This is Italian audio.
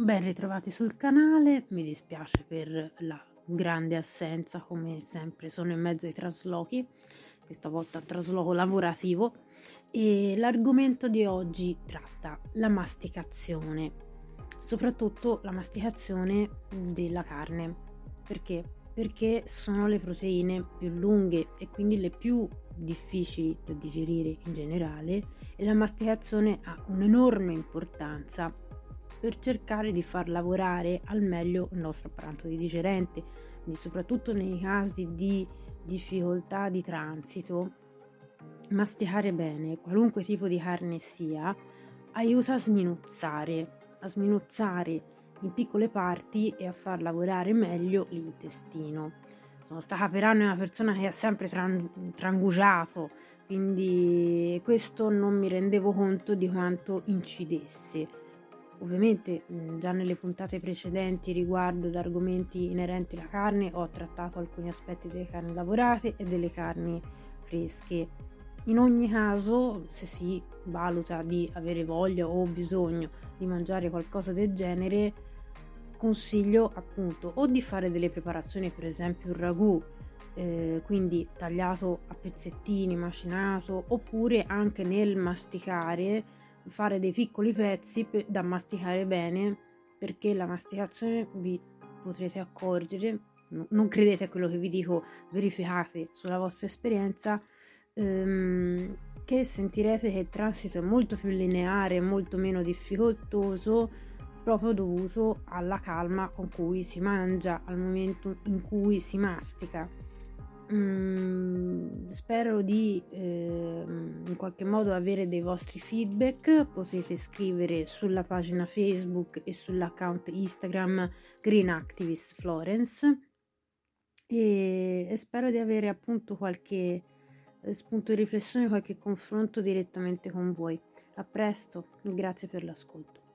Ben ritrovati sul canale, mi dispiace per la grande assenza, come sempre sono in mezzo ai traslochi, questa volta trasloco lavorativo e l'argomento di oggi tratta la masticazione, soprattutto la masticazione della carne. Perché? Perché sono le proteine più lunghe e quindi le più difficili da digerire in generale e la masticazione ha un'enorme importanza per cercare di far lavorare al meglio il nostro apparato digerente, quindi soprattutto nei casi di difficoltà di transito, masticare bene, qualunque tipo di carne sia, aiuta a sminuzzare, a sminuzzare in piccole parti e a far lavorare meglio l'intestino. Sono stata per anni una persona che ha sempre tran- trangugiato, quindi questo non mi rendevo conto di quanto incidesse Ovviamente già nelle puntate precedenti riguardo ad argomenti inerenti alla carne ho trattato alcuni aspetti delle carni lavorate e delle carni fresche. In ogni caso, se si valuta di avere voglia o bisogno di mangiare qualcosa del genere, consiglio appunto o di fare delle preparazioni, per esempio il ragù, eh, quindi tagliato a pezzettini, macinato, oppure anche nel masticare fare dei piccoli pezzi per, da masticare bene perché la masticazione vi potrete accorgere, non credete a quello che vi dico, verificate sulla vostra esperienza ehm, che sentirete che il transito è molto più lineare, molto meno difficoltoso proprio dovuto alla calma con cui si mangia al momento in cui si mastica. Mm, spero di eh, in qualche modo avere dei vostri feedback. Potete scrivere sulla pagina Facebook e sull'account Instagram Green Activist Florence. E, e spero di avere appunto qualche eh, spunto di riflessione, qualche confronto direttamente con voi. A presto, grazie per l'ascolto.